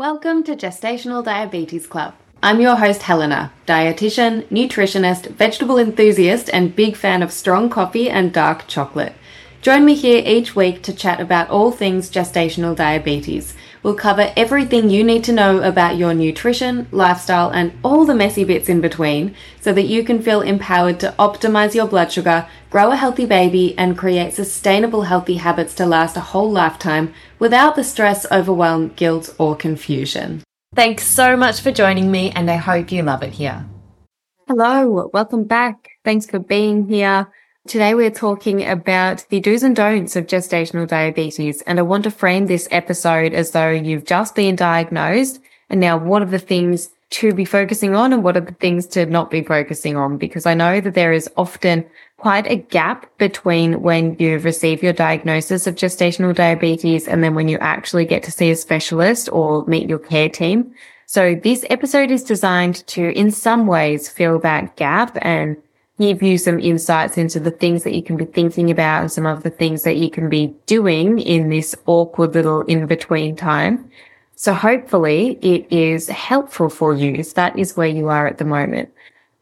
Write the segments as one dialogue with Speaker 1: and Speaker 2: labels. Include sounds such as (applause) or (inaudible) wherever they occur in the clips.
Speaker 1: Welcome to Gestational Diabetes Club. I'm your host, Helena, dietitian, nutritionist, vegetable enthusiast, and big fan of strong coffee and dark chocolate. Join me here each week to chat about all things gestational diabetes. We'll cover everything you need to know about your nutrition, lifestyle, and all the messy bits in between so that you can feel empowered to optimize your blood sugar, grow a healthy baby, and create sustainable healthy habits to last a whole lifetime without the stress, overwhelm, guilt, or confusion. Thanks so much for joining me, and I hope you love it here. Hello, welcome back. Thanks for being here. Today we're talking about the do's and don'ts of gestational diabetes. And I want to frame this episode as though you've just been diagnosed. And now what are the things to be focusing on and what are the things to not be focusing on? Because I know that there is often quite a gap between when you receive your diagnosis of gestational diabetes and then when you actually get to see a specialist or meet your care team. So this episode is designed to, in some ways, fill that gap and give you some insights into the things that you can be thinking about and some of the things that you can be doing in this awkward little in between time. So hopefully it is helpful for you if that is where you are at the moment.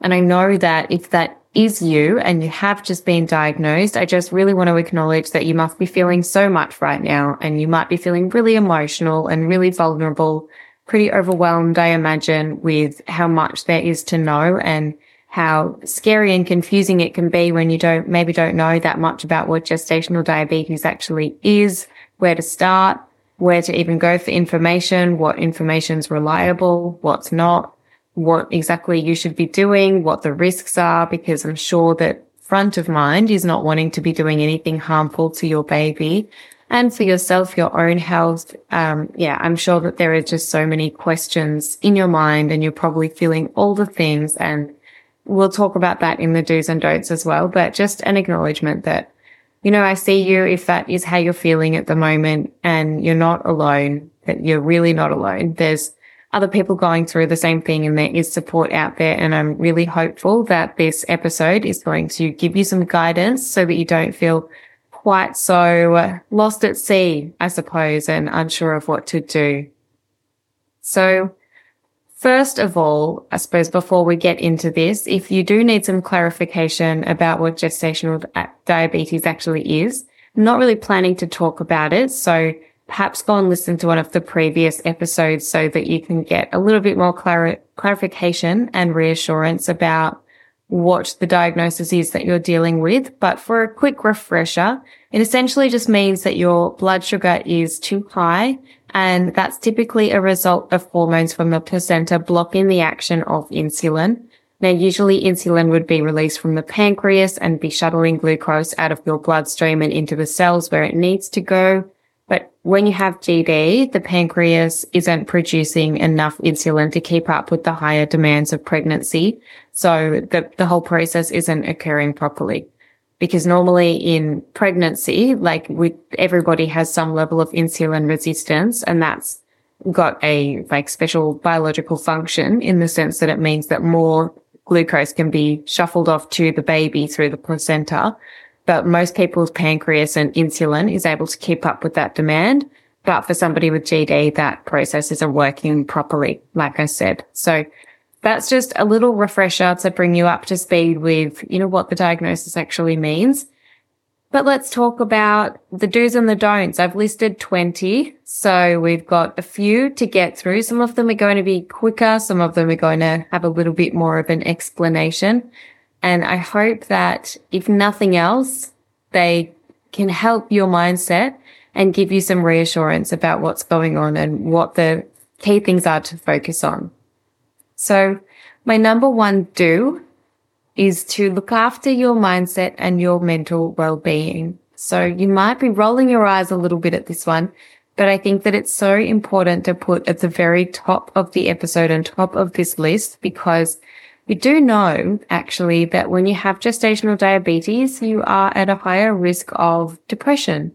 Speaker 1: And I know that if that is you and you have just been diagnosed, I just really want to acknowledge that you must be feeling so much right now and you might be feeling really emotional and really vulnerable, pretty overwhelmed, I imagine, with how much there is to know and how scary and confusing it can be when you don't, maybe don't know that much about what gestational diabetes actually is, where to start, where to even go for information, what information's reliable, what's not, what exactly you should be doing, what the risks are, because I'm sure that front of mind is not wanting to be doing anything harmful to your baby and for yourself, your own health. Um, yeah, I'm sure that there are just so many questions in your mind and you're probably feeling all the things and we'll talk about that in the do's and don'ts as well, but just an acknowledgement that, you know, I see you if that is how you're feeling at the moment and you're not alone, that you're really not alone. There's other people going through the same thing and there is support out there. And I'm really hopeful that this episode is going to give you some guidance so that you don't feel quite so uh, lost at sea, I suppose, and unsure of what to do. So First of all, I suppose before we get into this, if you do need some clarification about what gestational diabetes actually is, I'm not really planning to talk about it. So perhaps go and listen to one of the previous episodes so that you can get a little bit more clar- clarification and reassurance about what the diagnosis is that you're dealing with. But for a quick refresher, it essentially just means that your blood sugar is too high and that's typically a result of hormones from the placenta blocking the action of insulin. Now, usually insulin would be released from the pancreas and be shuttling glucose out of your bloodstream and into the cells where it needs to go. When you have GD, the pancreas isn't producing enough insulin to keep up with the higher demands of pregnancy. So the, the whole process isn't occurring properly because normally in pregnancy, like with everybody has some level of insulin resistance and that's got a like special biological function in the sense that it means that more glucose can be shuffled off to the baby through the placenta. But most people's pancreas and insulin is able to keep up with that demand. But for somebody with GD, that process isn't working properly, like I said. So that's just a little refresher to bring you up to speed with, you know, what the diagnosis actually means. But let's talk about the do's and the don'ts. I've listed 20. So we've got a few to get through. Some of them are going to be quicker. Some of them are going to have a little bit more of an explanation. And I hope that if nothing else, they can help your mindset and give you some reassurance about what's going on and what the key things are to focus on. So my number one do is to look after your mindset and your mental well-being. So you might be rolling your eyes a little bit at this one, but I think that it's so important to put at the very top of the episode and top of this list because we do know actually that when you have gestational diabetes, you are at a higher risk of depression.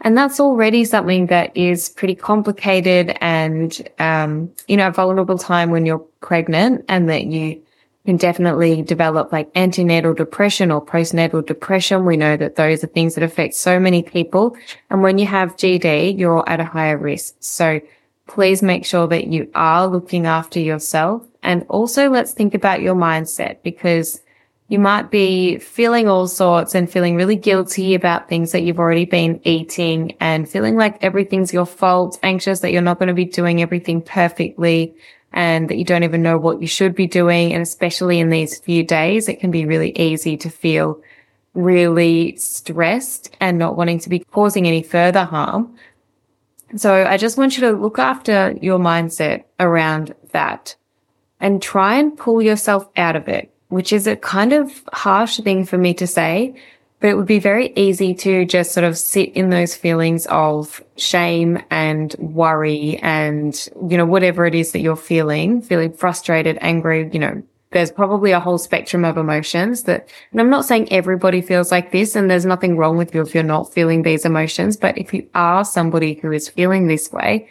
Speaker 1: And that's already something that is pretty complicated and, um, you know, a vulnerable time when you're pregnant and that you can definitely develop like antenatal depression or postnatal depression. We know that those are things that affect so many people. And when you have GD, you're at a higher risk. So please make sure that you are looking after yourself. And also let's think about your mindset because you might be feeling all sorts and feeling really guilty about things that you've already been eating and feeling like everything's your fault, anxious that you're not going to be doing everything perfectly and that you don't even know what you should be doing. And especially in these few days, it can be really easy to feel really stressed and not wanting to be causing any further harm. So I just want you to look after your mindset around that and try and pull yourself out of it which is a kind of harsh thing for me to say, but it would be very easy to just sort of sit in those feelings of shame and worry and, you know, whatever it is that you're feeling, feeling frustrated, angry, you know, there's probably a whole spectrum of emotions that, and I'm not saying everybody feels like this and there's nothing wrong with you if you're not feeling these emotions, but if you are somebody who is feeling this way,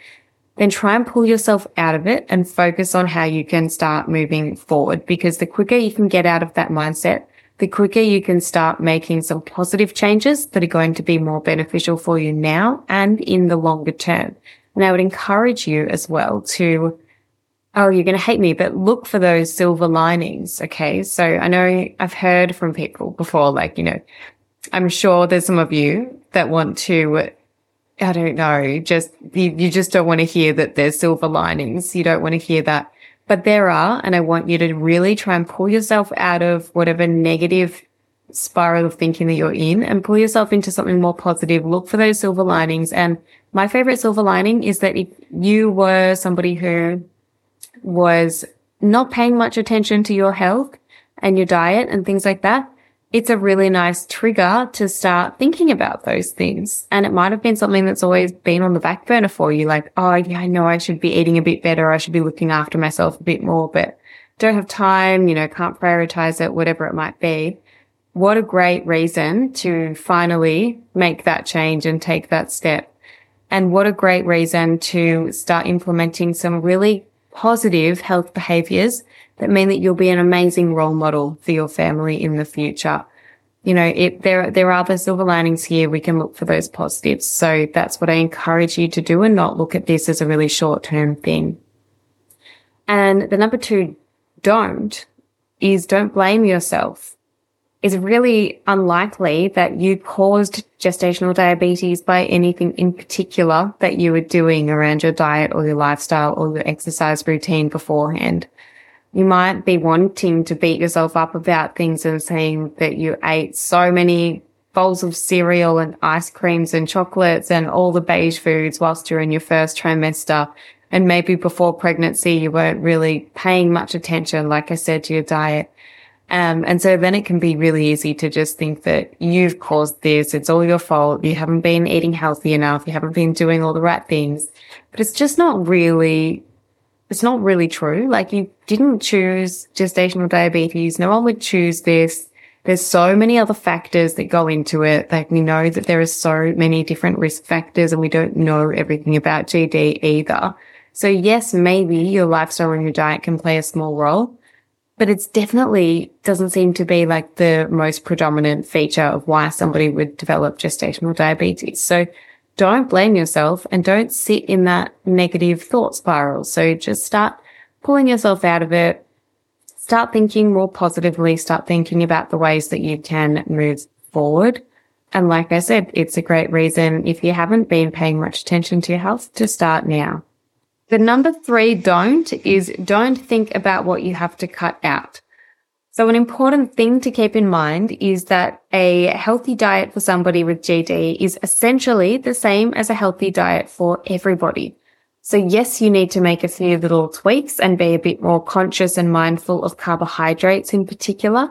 Speaker 1: then try and pull yourself out of it and focus on how you can start moving forward. Because the quicker you can get out of that mindset, the quicker you can start making some positive changes that are going to be more beneficial for you now and in the longer term. And I would encourage you as well to, oh, you're going to hate me, but look for those silver linings. Okay. So I know I've heard from people before, like, you know, I'm sure there's some of you that want to I don't know, just, you, you just don't want to hear that there's silver linings. You don't want to hear that. But there are, and I want you to really try and pull yourself out of whatever negative spiral of thinking that you're in and pull yourself into something more positive. Look for those silver linings. And my favorite silver lining is that if you were somebody who was not paying much attention to your health and your diet and things like that, it's a really nice trigger to start thinking about those things. And it might have been something that's always been on the back burner for you. Like, oh, yeah, I know I should be eating a bit better. I should be looking after myself a bit more, but don't have time, you know, can't prioritize it, whatever it might be. What a great reason to finally make that change and take that step. And what a great reason to start implementing some really positive health behaviors that mean that you'll be an amazing role model for your family in the future. You know, it, there, there are the silver linings here. We can look for those positives. So that's what I encourage you to do and not look at this as a really short term thing. And the number two don't is don't blame yourself. It's really unlikely that you caused gestational diabetes by anything in particular that you were doing around your diet or your lifestyle or your exercise routine beforehand you might be wanting to beat yourself up about things and saying that you ate so many bowls of cereal and ice creams and chocolates and all the beige foods whilst you're in your first trimester. And maybe before pregnancy, you weren't really paying much attention, like I said, to your diet. Um, and so then it can be really easy to just think that you've caused this. It's all your fault. You haven't been eating healthy enough. You haven't been doing all the right things, but it's just not really it's not really true. Like you didn't choose gestational diabetes. No one would choose this. There's so many other factors that go into it. Like we know that there are so many different risk factors and we don't know everything about GD either. So yes, maybe your lifestyle and your diet can play a small role, but it's definitely doesn't seem to be like the most predominant feature of why somebody would develop gestational diabetes. So don't blame yourself and don't sit in that negative thought spiral. So just start pulling yourself out of it. Start thinking more positively. Start thinking about the ways that you can move forward. And like I said, it's a great reason if you haven't been paying much attention to your health to start now. The number three don't is don't think about what you have to cut out. So an important thing to keep in mind is that a healthy diet for somebody with GD is essentially the same as a healthy diet for everybody. So yes, you need to make a few little tweaks and be a bit more conscious and mindful of carbohydrates in particular,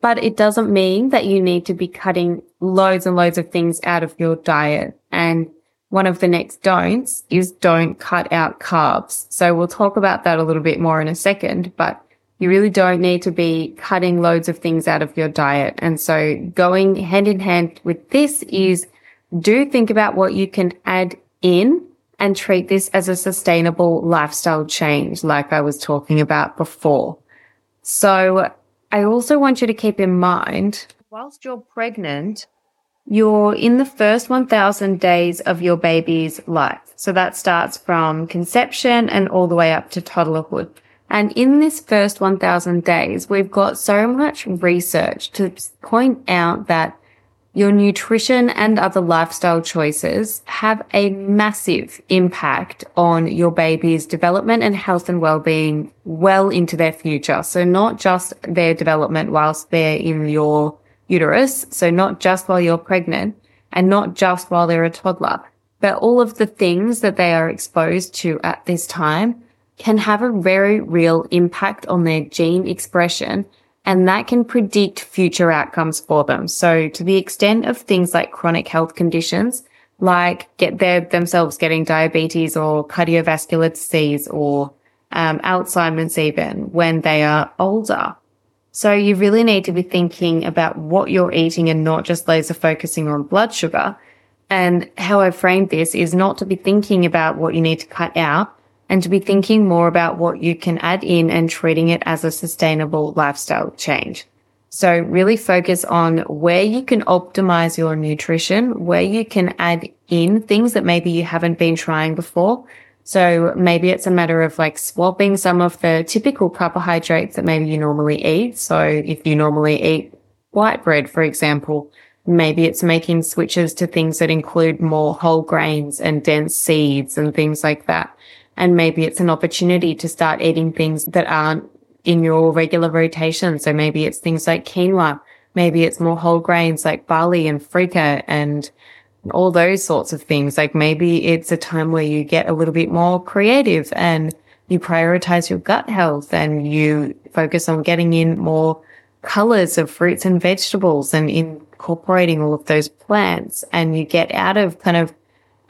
Speaker 1: but it doesn't mean that you need to be cutting loads and loads of things out of your diet. And one of the next don'ts is don't cut out carbs. So we'll talk about that a little bit more in a second, but you really don't need to be cutting loads of things out of your diet. And so going hand in hand with this is do think about what you can add in and treat this as a sustainable lifestyle change, like I was talking about before. So I also want you to keep in mind, whilst you're pregnant, you're in the first 1000 days of your baby's life. So that starts from conception and all the way up to toddlerhood. And in this first 1000 days, we've got so much research to point out that your nutrition and other lifestyle choices have a massive impact on your baby's development and health and well-being well into their future. So not just their development whilst they're in your uterus. So not just while you're pregnant and not just while they're a toddler, but all of the things that they are exposed to at this time can have a very real impact on their gene expression and that can predict future outcomes for them. So to the extent of things like chronic health conditions, like get their themselves getting diabetes or cardiovascular disease or um, Alzheimer's even when they are older, so you really need to be thinking about what you're eating and not just laser focusing on blood sugar. And how I framed this is not to be thinking about what you need to cut out and to be thinking more about what you can add in and treating it as a sustainable lifestyle change. So really focus on where you can optimize your nutrition, where you can add in things that maybe you haven't been trying before so maybe it's a matter of like swapping some of the typical carbohydrates that maybe you normally eat. So if you normally eat white bread, for example, maybe it's making switches to things that include more whole grains and dense seeds and things like that. And maybe it's an opportunity to start eating things that aren't in your regular rotation. So maybe it's things like quinoa. Maybe it's more whole grains like barley and freekeh and all those sorts of things. Like maybe it's a time where you get a little bit more creative and you prioritize your gut health and you focus on getting in more colors of fruits and vegetables and incorporating all of those plants and you get out of kind of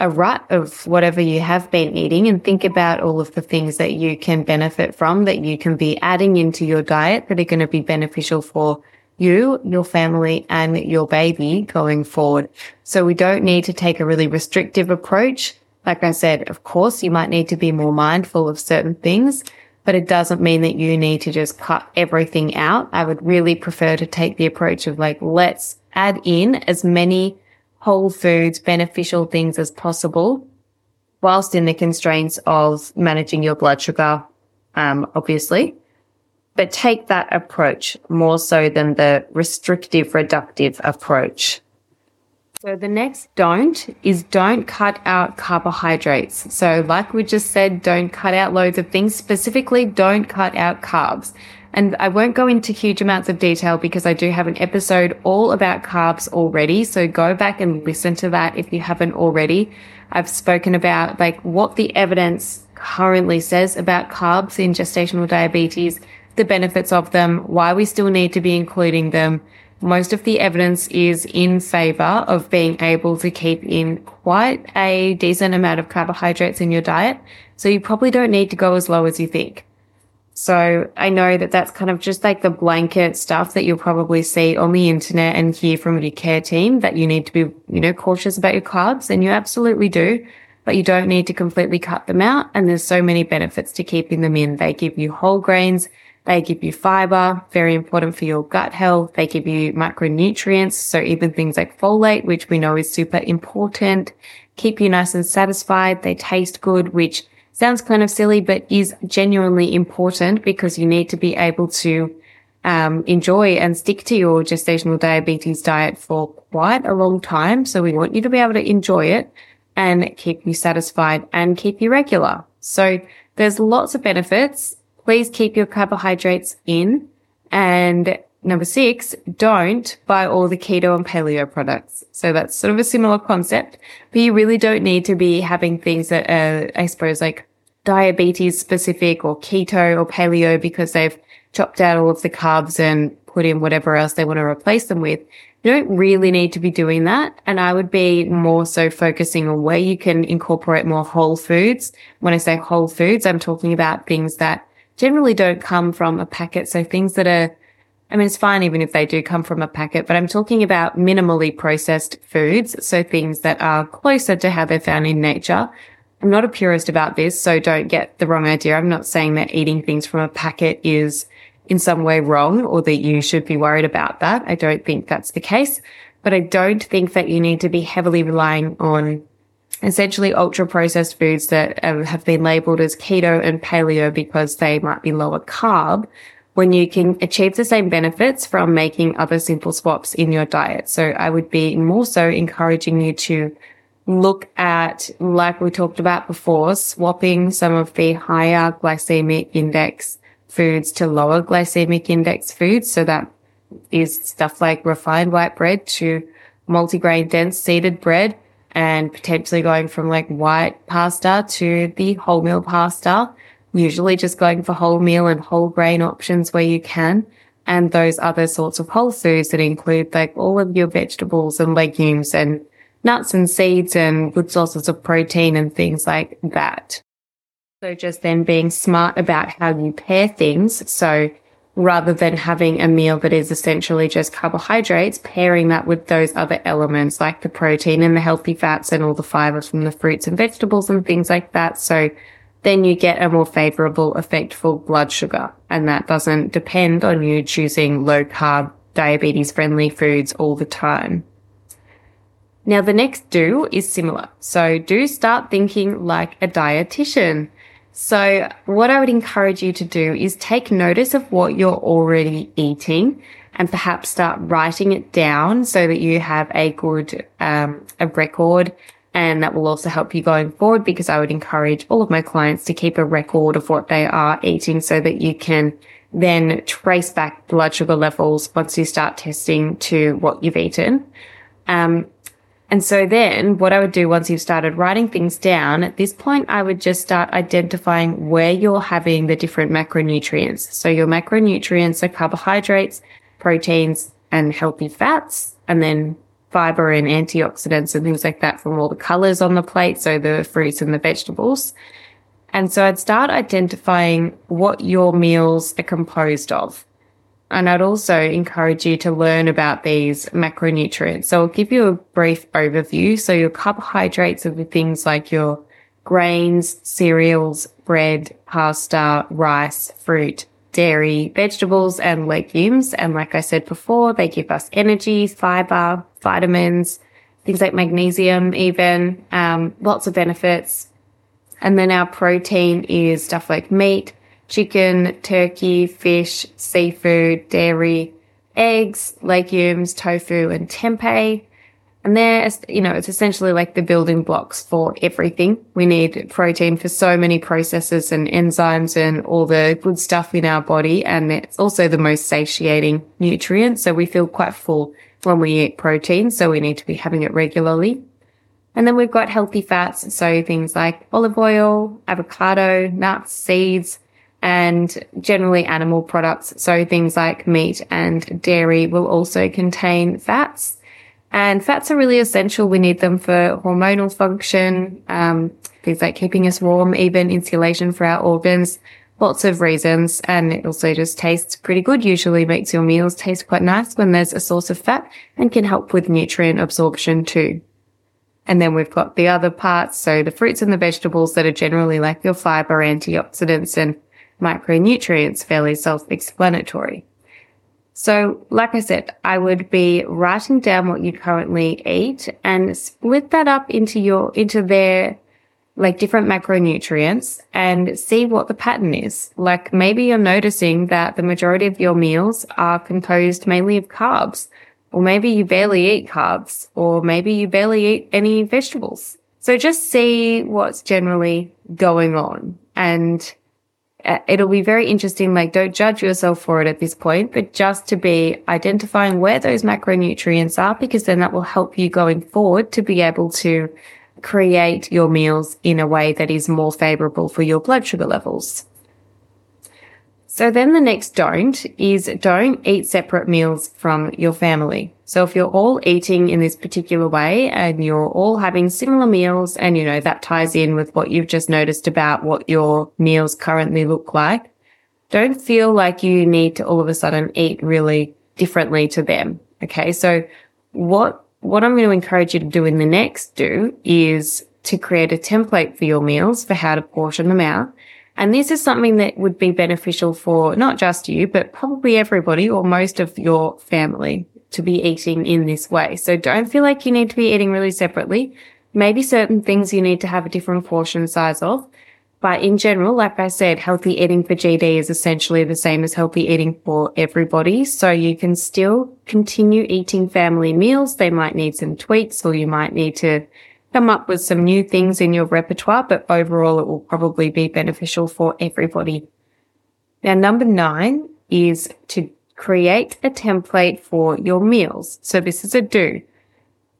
Speaker 1: a rut of whatever you have been eating and think about all of the things that you can benefit from that you can be adding into your diet that are going to be beneficial for you, your family and your baby going forward. So we don't need to take a really restrictive approach. Like I said, of course, you might need to be more mindful of certain things, but it doesn't mean that you need to just cut everything out. I would really prefer to take the approach of like, let's add in as many whole foods, beneficial things as possible whilst in the constraints of managing your blood sugar, um, obviously but take that approach more so than the restrictive reductive approach. So the next don't is don't cut out carbohydrates. So like we just said, don't cut out loads of things. Specifically, don't cut out carbs. And I won't go into huge amounts of detail because I do have an episode all about carbs already. So go back and listen to that if you haven't already. I've spoken about like what the evidence currently says about carbs in gestational diabetes the benefits of them, why we still need to be including them. Most of the evidence is in favor of being able to keep in quite a decent amount of carbohydrates in your diet. So you probably don't need to go as low as you think. So I know that that's kind of just like the blanket stuff that you'll probably see on the internet and hear from your care team that you need to be, you know, cautious about your carbs and you absolutely do, but you don't need to completely cut them out. And there's so many benefits to keeping them in. They give you whole grains. They give you fiber, very important for your gut health. They give you micronutrients. So even things like folate, which we know is super important, keep you nice and satisfied. They taste good, which sounds kind of silly, but is genuinely important because you need to be able to um, enjoy and stick to your gestational diabetes diet for quite a long time. So we want you to be able to enjoy it and keep you satisfied and keep you regular. So there's lots of benefits please keep your carbohydrates in. And number six, don't buy all the keto and paleo products. So that's sort of a similar concept, but you really don't need to be having things that are, I suppose, like diabetes specific or keto or paleo because they've chopped out all of the carbs and put in whatever else they want to replace them with. You don't really need to be doing that. And I would be more so focusing on where you can incorporate more whole foods. When I say whole foods, I'm talking about things that generally don't come from a packet. So things that are, I mean, it's fine even if they do come from a packet, but I'm talking about minimally processed foods. So things that are closer to how they're found in nature. I'm not a purist about this, so don't get the wrong idea. I'm not saying that eating things from a packet is in some way wrong or that you should be worried about that. I don't think that's the case. but I don't think that you need to be heavily relying on essentially ultra processed foods that um, have been labeled as keto and paleo because they might be lower carb when you can achieve the same benefits from making other simple swaps in your diet. So I would be more so encouraging you to look at, like we talked about before, swapping some of the higher glycemic index foods to lower glycemic index foods. So that is stuff like refined white bread to multigrain dense seeded bread and potentially going from like white pasta to the wholemeal pasta usually just going for wholemeal and whole grain options where you can. And those other sorts of whole foods that include like all of your vegetables and legumes and nuts and seeds and good sources of protein and things like that. So just then being smart about how you pair things. So rather than having a meal that is essentially just carbohydrates, pairing that with those other elements like the protein and the healthy fats and all the fiber from the fruits and vegetables and things like that. So then you get a more favorable effect for blood sugar. And that doesn't depend on you choosing low carb, diabetes friendly foods all the time. Now the next do is similar. So do start thinking like a dietitian. So what I would encourage you to do is take notice of what you're already eating and perhaps start writing it down so that you have a good, um, a record and that will also help you going forward because I would encourage all of my clients to keep a record of what they are eating so that you can then trace back blood sugar levels once you start testing to what you've eaten. Um, and so then what I would do once you've started writing things down, at this point, I would just start identifying where you're having the different macronutrients. So your macronutrients are carbohydrates, proteins, and healthy fats. And then fiber and antioxidants and things like that from all the colors on the plate. So the fruits and the vegetables. And so I'd start identifying what your meals are composed of. And I'd also encourage you to learn about these macronutrients. So I'll give you a brief overview. So your carbohydrates are the things like your grains, cereals, bread, pasta, rice, fruit, dairy, vegetables and legumes. And like I said before, they give us energy, fiber, vitamins, things like magnesium, even, um, lots of benefits. And then our protein is stuff like meat, chicken, turkey, fish, seafood, dairy, eggs, legumes, tofu, and tempeh. And they're, you know, it's essentially like the building blocks for everything. We need protein for so many processes and enzymes and all the good stuff in our body. And it's also the most satiating nutrient. So we feel quite full when we eat protein. So we need to be having it regularly. And then we've got healthy fats. So things like olive oil, avocado, nuts, seeds, and generally animal products. So things like meat and dairy will also contain fats. And fats are really essential. We need them for hormonal function, um, things like keeping us warm, even insulation for our organs, lots of reasons. And it also just tastes pretty good. Usually makes your meals taste quite nice when there's a source of fat and can help with nutrient absorption too. And then we've got the other parts. So the fruits and the vegetables that are generally like your fiber, antioxidants and micronutrients, fairly self-explanatory. So, like I said, I would be writing down what you currently eat and split that up into your, into their like different macronutrients and see what the pattern is. Like maybe you're noticing that the majority of your meals are composed mainly of carbs, or maybe you barely eat carbs, or maybe you barely eat any vegetables. So just see what's generally going on and Uh, it'll be very interesting. Like, don't judge yourself for it at this point, but just to be identifying where those macronutrients are, because then that will help you going forward to be able to create your meals in a way that is more favorable for your blood sugar levels. So then the next don't is don't eat separate meals from your family. So if you're all eating in this particular way and you're all having similar meals and you know that ties in with what you've just noticed about what your meals currently look like, don't feel like you need to all of a sudden eat really differently to them. Okay. So what, what I'm going to encourage you to do in the next do is to create a template for your meals for how to portion them out and this is something that would be beneficial for not just you, but probably everybody or most of your family. to be eating in this way. So don't feel like you need to be eating really separately. Maybe certain things you need to have a different portion size of. But in general, like I said, healthy eating for GD is essentially the same as healthy eating for everybody. So you can still continue eating family meals. They might need some tweaks or you might need to come up with some new things in your repertoire, but overall it will probably be beneficial for everybody. Now, number nine is to create a template for your meals. So this is a do.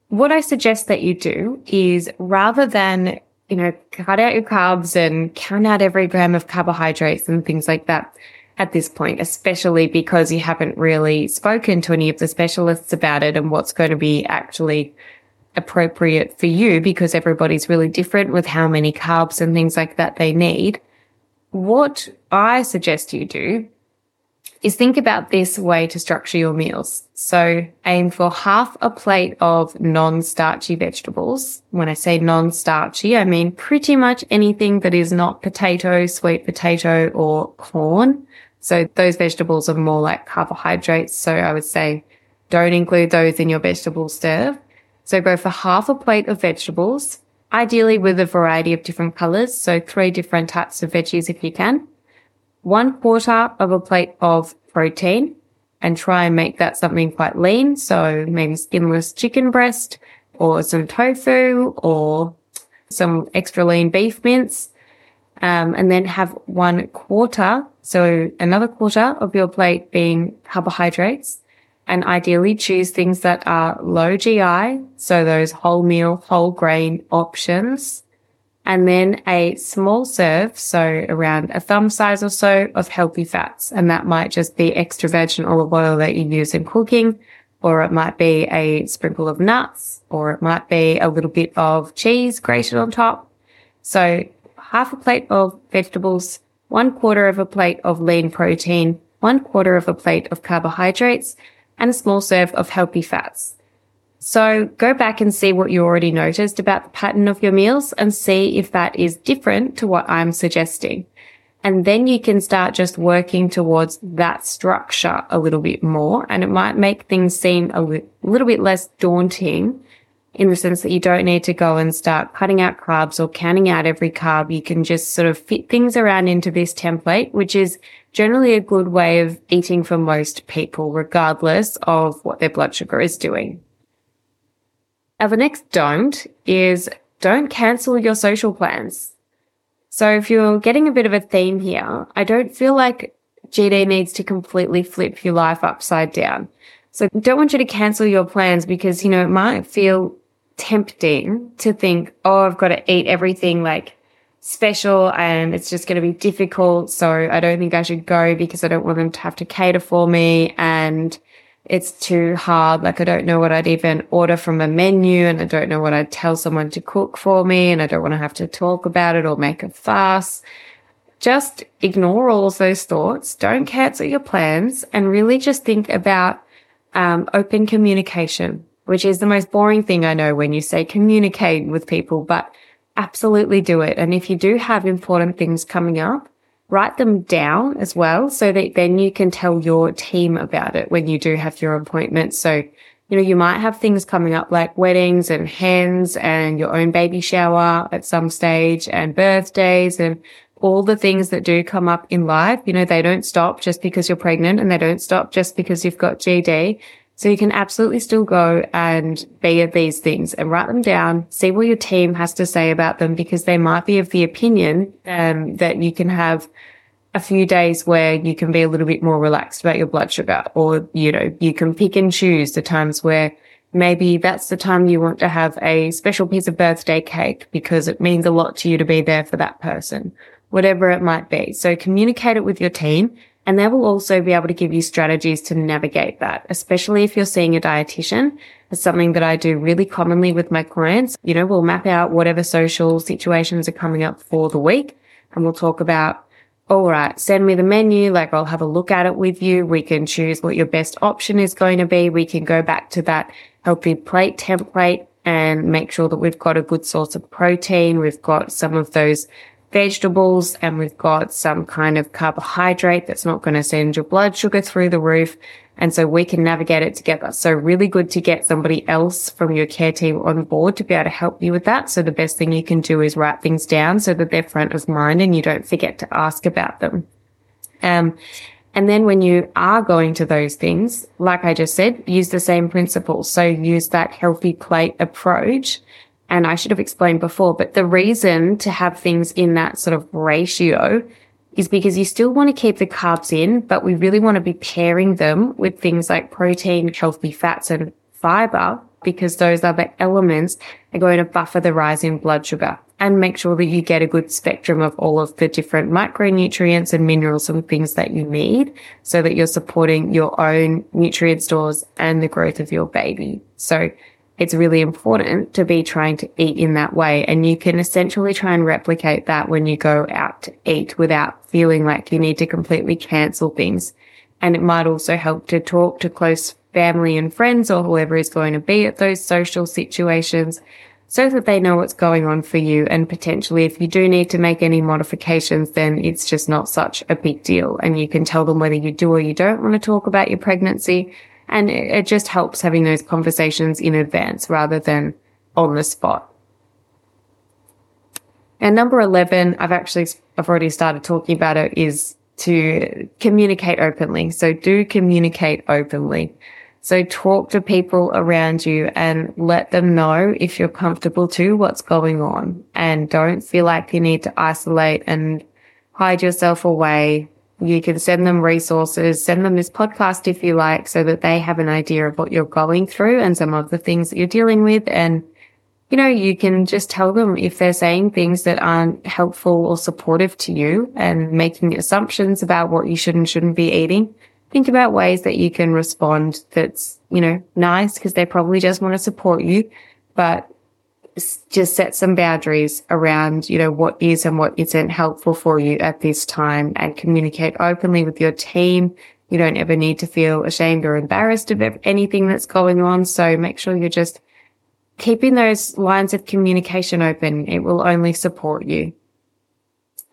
Speaker 1: What I suggest that you do is rather than, you know, cut out your carbs and count out every gram of carbohydrates and things like that at this point, especially because you haven't really spoken to any of the specialists about it and what's going to be actually appropriate for you because everybody's really different with how many carbs and things like that they need. What I suggest you do is think about this way to structure your meals. So aim for half a plate of non-starchy vegetables. When I say non-starchy, I mean pretty much anything that is not potato, sweet potato or corn. So those vegetables are more like carbohydrates. So I would say don't include those in your vegetable serve. So go for half a plate of vegetables, ideally with a variety of different colors. So three different types of veggies if you can. One quarter of a plate of protein and try and make that something quite lean. So maybe skinless chicken breast or some tofu or some extra lean beef mince. Um, and then have one quarter. So another quarter of your plate being carbohydrates and ideally choose things that are low GI. So those whole meal, whole grain options. And then a small serve, so around a thumb size or so of healthy fats. And that might just be extra virgin olive oil that you use in cooking, or it might be a sprinkle of nuts, or it might be a little bit of cheese grated on top. So half a plate of vegetables, one quarter of a plate of lean protein, one quarter of a plate of carbohydrates, and a small serve of healthy fats. So go back and see what you already noticed about the pattern of your meals and see if that is different to what I'm suggesting. And then you can start just working towards that structure a little bit more. And it might make things seem a li- little bit less daunting in the sense that you don't need to go and start cutting out carbs or counting out every carb. You can just sort of fit things around into this template, which is generally a good way of eating for most people, regardless of what their blood sugar is doing. Now, the next don't is don't cancel your social plans. So if you're getting a bit of a theme here, I don't feel like GD needs to completely flip your life upside down. So don't want you to cancel your plans because, you know, it might feel tempting to think, oh, I've got to eat everything like special and it's just going to be difficult. So I don't think I should go because I don't want them to have to cater for me and it's too hard. Like I don't know what I'd even order from a menu and I don't know what I'd tell someone to cook for me and I don't want to have to talk about it or make a fuss. Just ignore all of those thoughts. Don't cancel your plans and really just think about um, open communication, which is the most boring thing I know when you say communicate with people, but absolutely do it. And if you do have important things coming up, write them down as well so that then you can tell your team about it when you do have your appointment. So, you know, you might have things coming up like weddings and hens and your own baby shower at some stage and birthdays and all the things that do come up in life. You know, they don't stop just because you're pregnant and they don't stop just because you've got GD. So you can absolutely still go and be at these things and write them down, see what your team has to say about them because they might be of the opinion um, that you can have a few days where you can be a little bit more relaxed about your blood sugar or, you know, you can pick and choose the times where maybe that's the time you want to have a special piece of birthday cake because it means a lot to you to be there for that person, whatever it might be. So communicate it with your team and they will also be able to give you strategies to navigate that, especially if you're seeing a dietitian. It's something that I do really commonly with my clients. You know, we'll map out whatever social situations are coming up for the week and we'll talk about, all right, send me the menu. Like I'll have a look at it with you. We can choose what your best option is going to be. We can go back to that healthy plate template and make sure that we've got a good source of protein. We've got some of those vegetables and we've got some kind of carbohydrate that's not going to send your blood sugar through the roof. And so we can navigate it together. So really good to get somebody else from your care team on board to be able to help you with that. So the best thing you can do is write things down so that they're front of mind and you don't forget to ask about them. Um, and then when you are going to those things, like I just said, use the same principles. So use that healthy plate approach. And I should have explained before, but the reason to have things in that sort of ratio is because you still want to keep the carbs in, but we really want to be pairing them with things like protein, healthy fats and fiber because those other elements are going to buffer the rise in blood sugar and make sure that you get a good spectrum of all of the different micronutrients and minerals and things that you need so that you're supporting your own nutrient stores and the growth of your baby. So it's really important to be trying to eat in that way. And you can essentially try and replicate that when you go out to eat without feeling like you need to completely cancel things. And it might also help to talk to close family and friends or whoever is going to be at those social situations so that they know what's going on for you. And potentially, if you do need to make any modifications, then it's just not such a big deal. And you can tell them whether you do or you don't want to talk about your pregnancy. And it, just helps having those conversations in advance rather than on the spot. And number 11, I've actually, I've already started talking about it is to communicate openly. So do communicate openly. So talk to people around you and let them know if you're comfortable to what's going on and don't feel like you need to isolate and hide yourself away. You can send them resources, send them this podcast if you like, so that they have an idea of what you're going through and some of the things that you're dealing with. And, you know, you can just tell them if they're saying things that aren't helpful or supportive to you and making assumptions about what you should and shouldn't be eating think about ways that you can respond that's, you know, nice because they probably just want to support you, but just set some boundaries around, you know, what is and what isn't helpful for you at this time and communicate openly with your team. You don't ever need to feel ashamed or embarrassed of anything that's going on. So make sure you're just keeping those lines of communication open. It will only support you.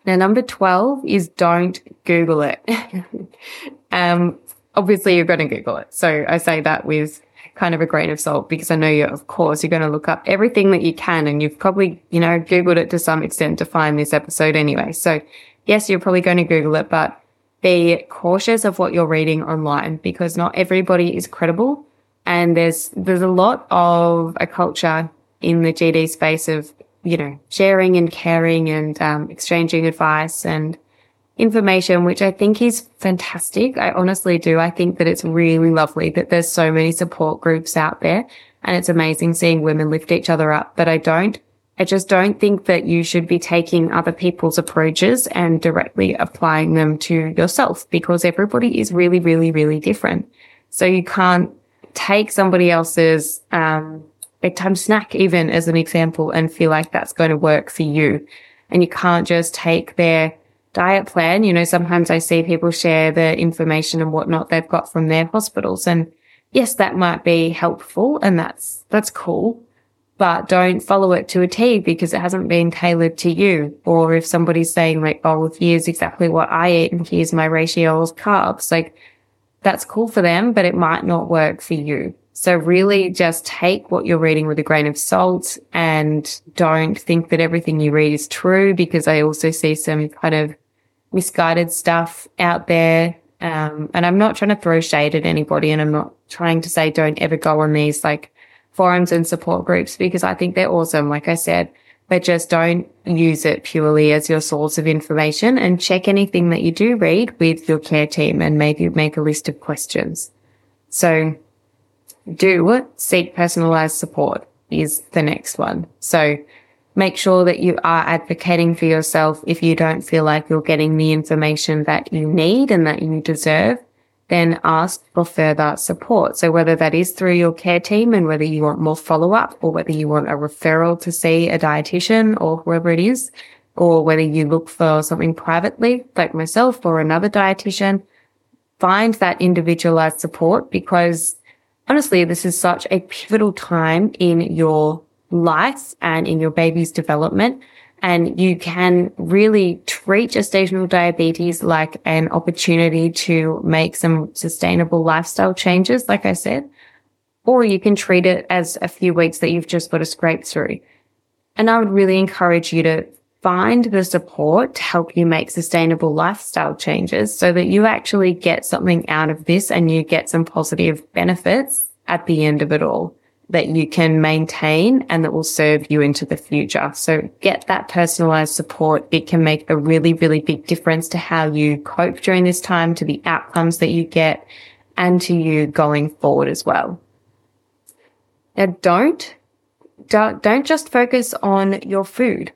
Speaker 1: Now, number 12 is don't Google it. (laughs) um, obviously you're going to Google it. So I say that with kind of a grain of salt because I know you're, of course, you're going to look up everything that you can and you've probably, you know, Googled it to some extent to find this episode anyway. So yes, you're probably going to Google it, but be cautious of what you're reading online because not everybody is credible. And there's, there's a lot of a culture in the GD space of you know, sharing and caring and um, exchanging advice and information, which I think is fantastic. I honestly do. I think that it's really lovely that there's so many support groups out there and it's amazing seeing women lift each other up. But I don't, I just don't think that you should be taking other people's approaches and directly applying them to yourself because everybody is really, really, really different. So you can't take somebody else's, um, bedtime snack, even as an example, and feel like that's going to work for you. And you can't just take their diet plan. You know, sometimes I see people share the information and whatnot they've got from their hospitals. And yes, that might be helpful and that's, that's cool. But don't follow it to a T because it hasn't been tailored to you. Or if somebody's saying like, oh, here's exactly what I eat and here's my ratio of carbs, like that's cool for them, but it might not work for you. So really just take what you're reading with a grain of salt and don't think that everything you read is true because I also see some kind of misguided stuff out there. Um, and I'm not trying to throw shade at anybody and I'm not trying to say don't ever go on these like forums and support groups because I think they're awesome. Like I said, but just don't use it purely as your source of information and check anything that you do read with your care team and maybe make a list of questions. So do seek personalized support is the next one. So make sure that you are advocating for yourself. If you don't feel like you're getting the information that you need and that you deserve, then ask for further support. So whether that is through your care team and whether you want more follow up or whether you want a referral to see a dietitian or whoever it is, or whether you look for something privately like myself or another dietitian, find that individualized support because honestly, this is such a pivotal time in your life and in your baby's development. And you can really treat gestational diabetes like an opportunity to make some sustainable lifestyle changes, like I said, or you can treat it as a few weeks that you've just got to scrape through. And I would really encourage you to find the support to help you make sustainable lifestyle changes so that you actually get something out of this and you get some positive benefits at the end of it all that you can maintain and that will serve you into the future. So get that personalized support. It can make a really, really big difference to how you cope during this time, to the outcomes that you get and to you going forward as well. Now don't, don't, just focus on your food.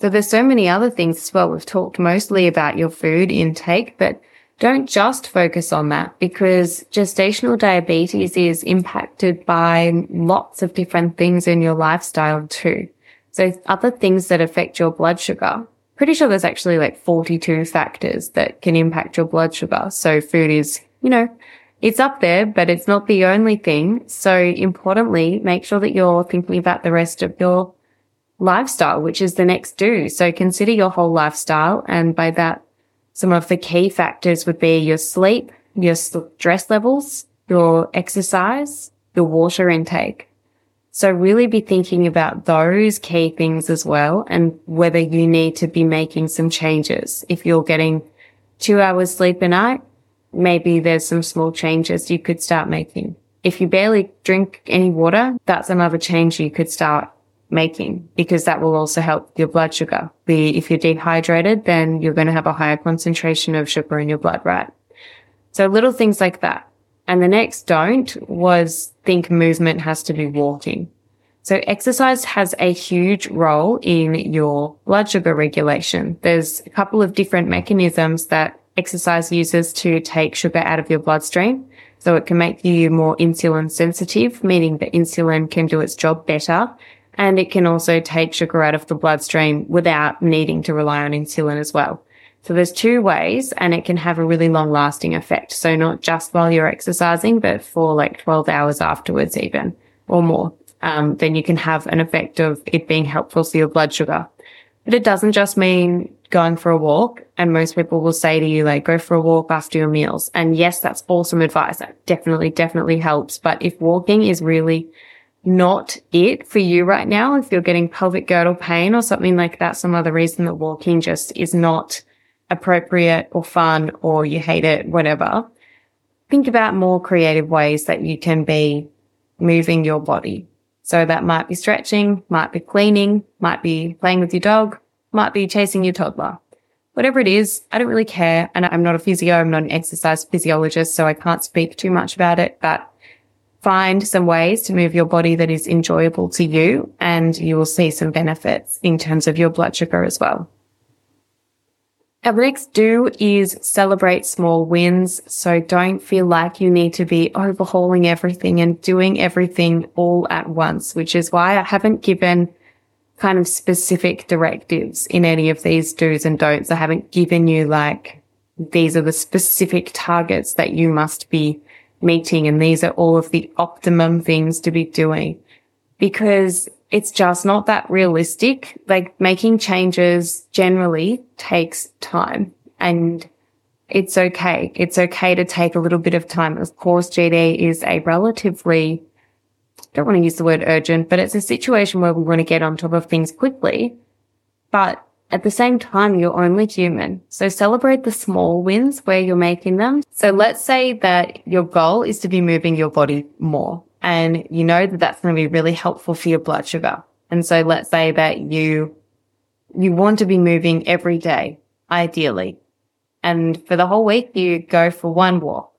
Speaker 1: So there's so many other things as well. We've talked mostly about your food intake, but don't just focus on that because gestational diabetes is impacted by lots of different things in your lifestyle too. So other things that affect your blood sugar. Pretty sure there's actually like 42 factors that can impact your blood sugar. So food is, you know, it's up there, but it's not the only thing. So importantly, make sure that you're thinking about the rest of your lifestyle, which is the next do. So consider your whole lifestyle. And by that, some of the key factors would be your sleep, your stress levels, your exercise, your water intake. So really be thinking about those key things as well and whether you need to be making some changes. If you're getting two hours sleep a night, maybe there's some small changes you could start making. If you barely drink any water, that's another change you could start making because that will also help your blood sugar. Be if you're dehydrated, then you're going to have a higher concentration of sugar in your blood, right? So little things like that. And the next don't was think movement has to be walking. So exercise has a huge role in your blood sugar regulation. There's a couple of different mechanisms that exercise uses to take sugar out of your bloodstream. So it can make you more insulin sensitive, meaning that insulin can do its job better. And it can also take sugar out of the bloodstream without needing to rely on insulin as well. So there's two ways and it can have a really long lasting effect. So not just while you're exercising, but for like 12 hours afterwards even or more. Um, then you can have an effect of it being helpful for your blood sugar. But it doesn't just mean going for a walk. And most people will say to you, like, go for a walk after your meals. And yes, that's awesome advice. That definitely, definitely helps. But if walking is really not it for you right now, if you're getting pelvic girdle pain or something like that, some other reason that walking just is not appropriate or fun or you hate it, whatever, think about more creative ways that you can be moving your body. So that might be stretching, might be cleaning, might be playing with your dog, might be chasing your toddler. Whatever it is, I don't really care. And I'm not a physio, I'm not an exercise physiologist, so I can't speak too much about it, but find some ways to move your body that is enjoyable to you and you will see some benefits in terms of your blood sugar as well. Our next do is celebrate small wins. So don't feel like you need to be overhauling everything and doing everything all at once, which is why I haven't given kind of specific directives in any of these do's and don'ts. I haven't given you like, these are the specific targets that you must be meeting and these are all of the optimum things to be doing because it's just not that realistic. Like making changes generally takes time and it's okay. It's okay to take a little bit of time. Of course, GD is a relatively, don't want to use the word urgent, but it's a situation where we want to get on top of things quickly. But at the same time, you're only human. So celebrate the small wins where you're making them. So let's say that your goal is to be moving your body more and you know that that's going to be really helpful for your blood sugar. And so let's say that you, you want to be moving every day, ideally. And for the whole week, you go for one walk.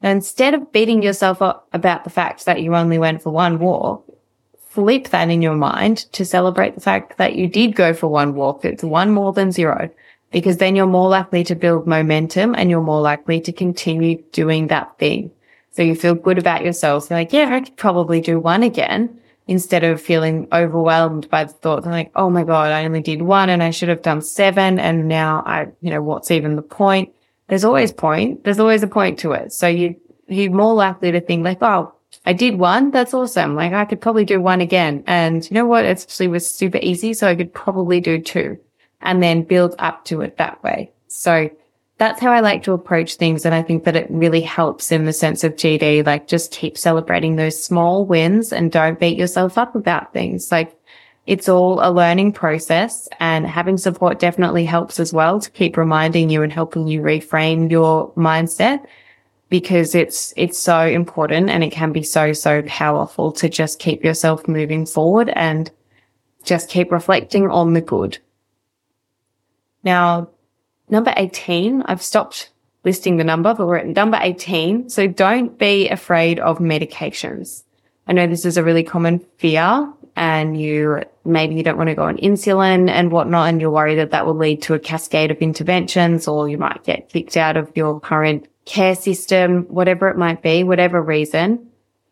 Speaker 1: Now, instead of beating yourself up about the fact that you only went for one walk, flip that in your mind to celebrate the fact that you did go for one walk. It's one more than zero because then you're more likely to build momentum and you're more likely to continue doing that thing. So you feel good about yourself. You're like, yeah, I could probably do one again instead of feeling overwhelmed by the thought like, oh my God, I only did one and I should have done seven. And now I, you know, what's even the point? There's always point. There's always a point to it. So you, you're more likely to think like, oh, I did one. That's awesome. Like I could probably do one again. And you know what? It actually was super easy. So I could probably do two and then build up to it that way. So that's how I like to approach things. And I think that it really helps in the sense of GD, like just keep celebrating those small wins and don't beat yourself up about things. Like it's all a learning process and having support definitely helps as well to keep reminding you and helping you reframe your mindset because it's, it's so important and it can be so, so powerful to just keep yourself moving forward and just keep reflecting on the good. Now, number 18, I've stopped listing the number, but we're at number 18. So don't be afraid of medications. I know this is a really common fear and you maybe you don't want to go on insulin and whatnot and you're worried that that will lead to a cascade of interventions or you might get kicked out of your current care system, whatever it might be, whatever reason.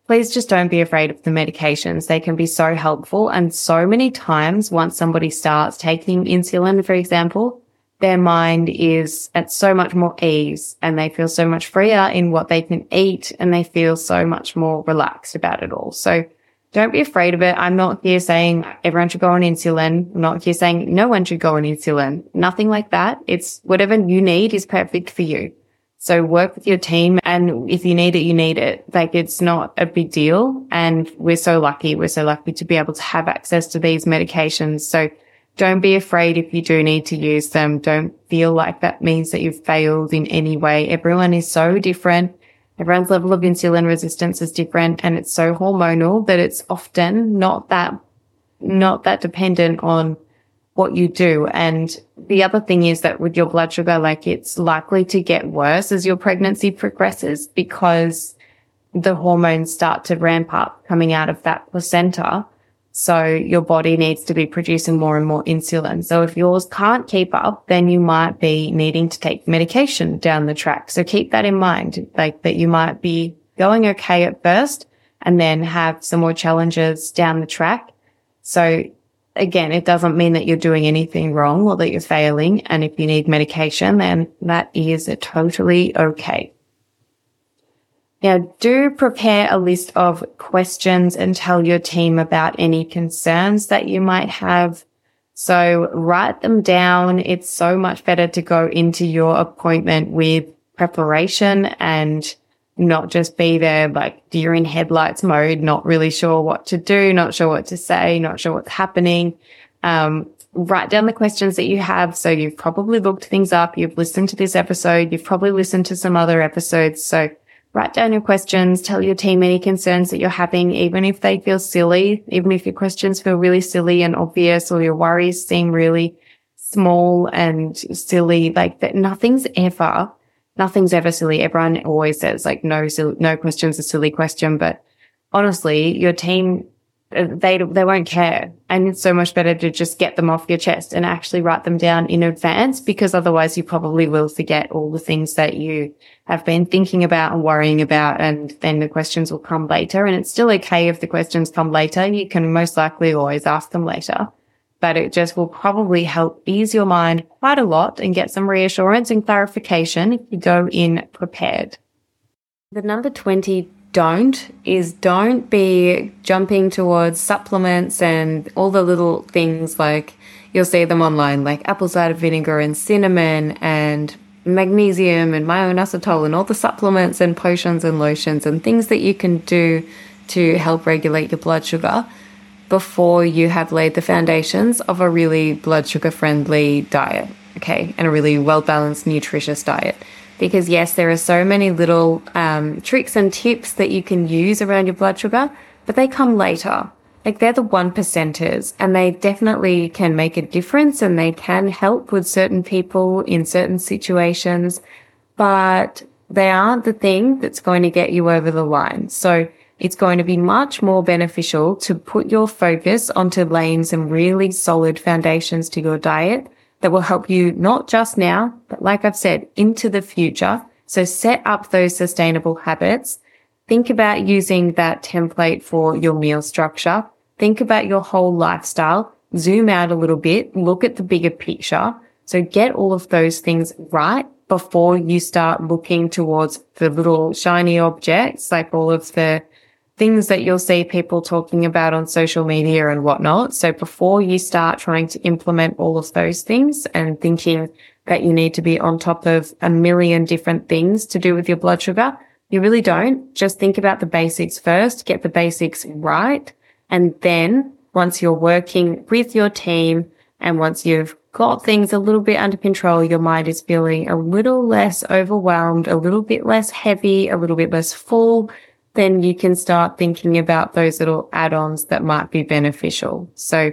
Speaker 1: Please just don't be afraid of the medications. They can be so helpful. And so many times once somebody starts taking insulin, for example, their mind is at so much more ease and they feel so much freer in what they can eat and they feel so much more relaxed about it all. So don't be afraid of it. I'm not here saying everyone should go on insulin. I'm not here saying no one should go on insulin. Nothing like that. It's whatever you need is perfect for you. So work with your team and if you need it, you need it. Like it's not a big deal. And we're so lucky. We're so lucky to be able to have access to these medications. So don't be afraid if you do need to use them. Don't feel like that means that you've failed in any way. Everyone is so different. Everyone's level of insulin resistance is different and it's so hormonal that it's often not that, not that dependent on what you do. And the other thing is that with your blood sugar, like it's likely to get worse as your pregnancy progresses because the hormones start to ramp up coming out of that placenta. So your body needs to be producing more and more insulin. So if yours can't keep up, then you might be needing to take medication down the track. So keep that in mind, like that you might be going okay at first and then have some more challenges down the track. So again, it doesn't mean that you're doing anything wrong or that you're failing. And if you need medication, then that is totally okay. Now do prepare a list of questions and tell your team about any concerns that you might have. So write them down. It's so much better to go into your appointment with preparation and not just be there like you're in headlights mode, not really sure what to do, not sure what to say, not sure what's happening. Um, write down the questions that you have. So you've probably looked things up. You've listened to this episode. You've probably listened to some other episodes. So write down your questions, tell your team any concerns that you're having, even if they feel silly, even if your questions feel really silly and obvious or your worries seem really small and silly, like that nothing's ever, nothing's ever silly. Everyone always says like no, no question's a silly question, but honestly, your team uh, they they won't care. And it's so much better to just get them off your chest and actually write them down in advance because otherwise you probably will forget all the things that you have been thinking about and worrying about. And then the questions will come later. And it's still okay if the questions come later. You can most likely always ask them later but it just will probably help ease your mind quite a lot and get some reassurance and clarification if you go in prepared. The number 20 don't is don't be jumping towards supplements and all the little things like you'll see them online, like apple cider vinegar and cinnamon and magnesium and myo-inositol and all the supplements and potions and lotions and things that you can do to help regulate your blood sugar before you have laid the foundations of a really blood sugar friendly diet. Okay. And a really well balanced, nutritious diet because yes, there are so many little um, tricks and tips that you can use around your blood sugar, but they come later. Like they're the one percenters and they definitely can make a difference and they can help with certain people in certain situations, but they aren't the thing that's going to get you over the line. So it's going to be much more beneficial to put your focus onto laying some really solid foundations to your diet that will help you not just now, but like I've said, into the future. So set up those sustainable habits. Think about using that template for your meal structure. Think about your whole lifestyle. Zoom out a little bit. Look at the bigger picture. So get all of those things right before you start looking towards the little shiny objects, like all of the
Speaker 2: things that you'll see people talking about on social media and whatnot. So before you start trying to implement all of those things and thinking that you need to be on top of a million different things to do with your blood sugar, you really don't. Just think about the basics first, get the basics right. And then once you're working with your team and once you've got things a little bit under control, your mind is feeling a little less overwhelmed, a little bit less heavy, a little bit less full, then you can start thinking about those little add-ons that might be beneficial. So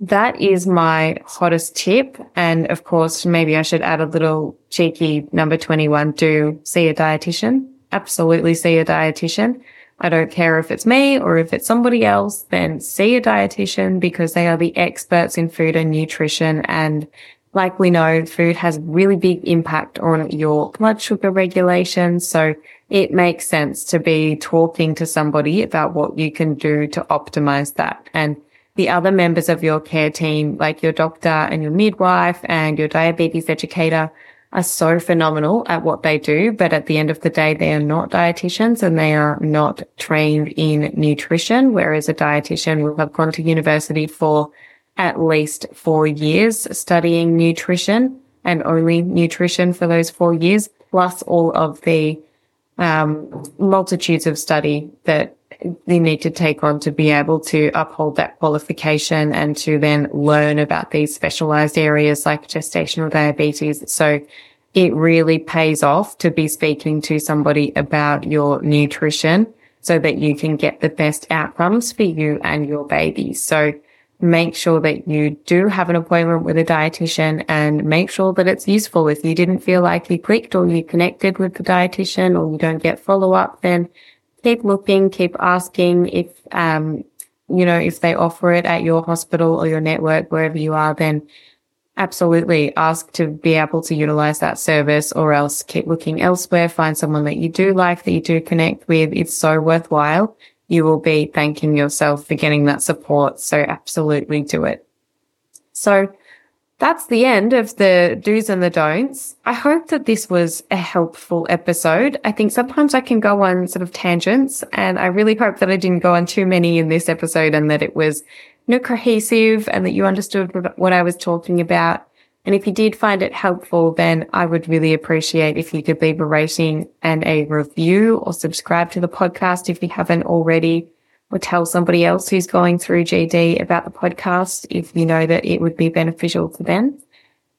Speaker 2: that is my hottest tip. And of course, maybe I should add a little cheeky number 21. Do see a dietitian. Absolutely see a dietitian. I don't care if it's me or if it's somebody else, then see a dietitian because they are the experts in food and nutrition. And like we know, food has really big impact on your blood sugar regulation. So it makes sense to be talking to somebody about what you can do to optimize that. And the other members of your care team, like your doctor and your midwife and your diabetes educator, are so phenomenal at what they do. But at the end of the day, they are not dietitians and they are not trained in nutrition. Whereas a dietitian will have gone to university for at least four years studying nutrition and only nutrition for those four years, plus all of the um, multitudes of study that they need to take on to be able to uphold that qualification and to then learn about these specialized areas like gestational diabetes. So it really pays off to be speaking to somebody about your nutrition so that you can get the best outcomes for you and your baby. So make sure that you do have an appointment with a dietitian and make sure that it's useful. If you didn't feel like you clicked or you connected with the dietitian or you don't get follow up, then keep looking, keep asking if, um, you know, if they offer it at your hospital or your network, wherever you are, then absolutely ask to be able to utilize that service or else keep looking elsewhere. Find someone that you do like, that you do connect with. It's so worthwhile you will be thanking yourself for getting that support. So absolutely do it. So that's the end of the do's and the don'ts. I hope that this was a helpful episode. I think sometimes I can go on sort of tangents and I really hope that I didn't go on too many in this episode and that it was, you know, cohesive and that you understood what I was talking about. And if you did find it helpful, then I would really appreciate if you could leave a rating and a review or subscribe to the podcast if you haven't already or tell somebody else who's going through GD about the podcast if you know that it would be beneficial to them.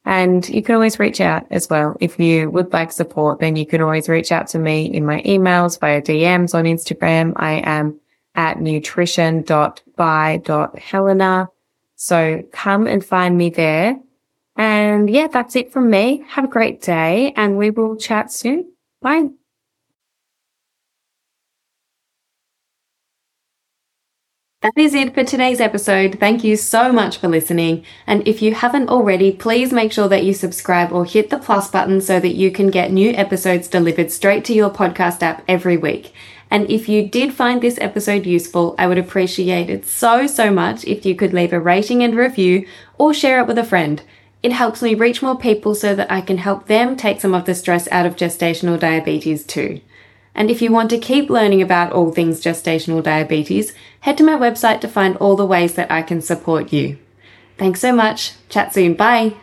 Speaker 2: And you can always reach out as well. If you would like support, then you can always reach out to me in my emails via DMs on Instagram. I am at nutrition.by.helena. So come and find me there. And yeah, that's it from me. Have a great day and we will chat soon. Bye.
Speaker 1: That is it for today's episode. Thank you so much for listening. And if you haven't already, please make sure that you subscribe or hit the plus button so that you can get new episodes delivered straight to your podcast app every week. And if you did find this episode useful, I would appreciate it so, so much if you could leave a rating and review or share it with a friend. It helps me reach more people so that I can help them take some of the stress out of gestational diabetes too. And if you want to keep learning about all things gestational diabetes, head to my website to find all the ways that I can support you. Thanks so much. Chat soon. Bye.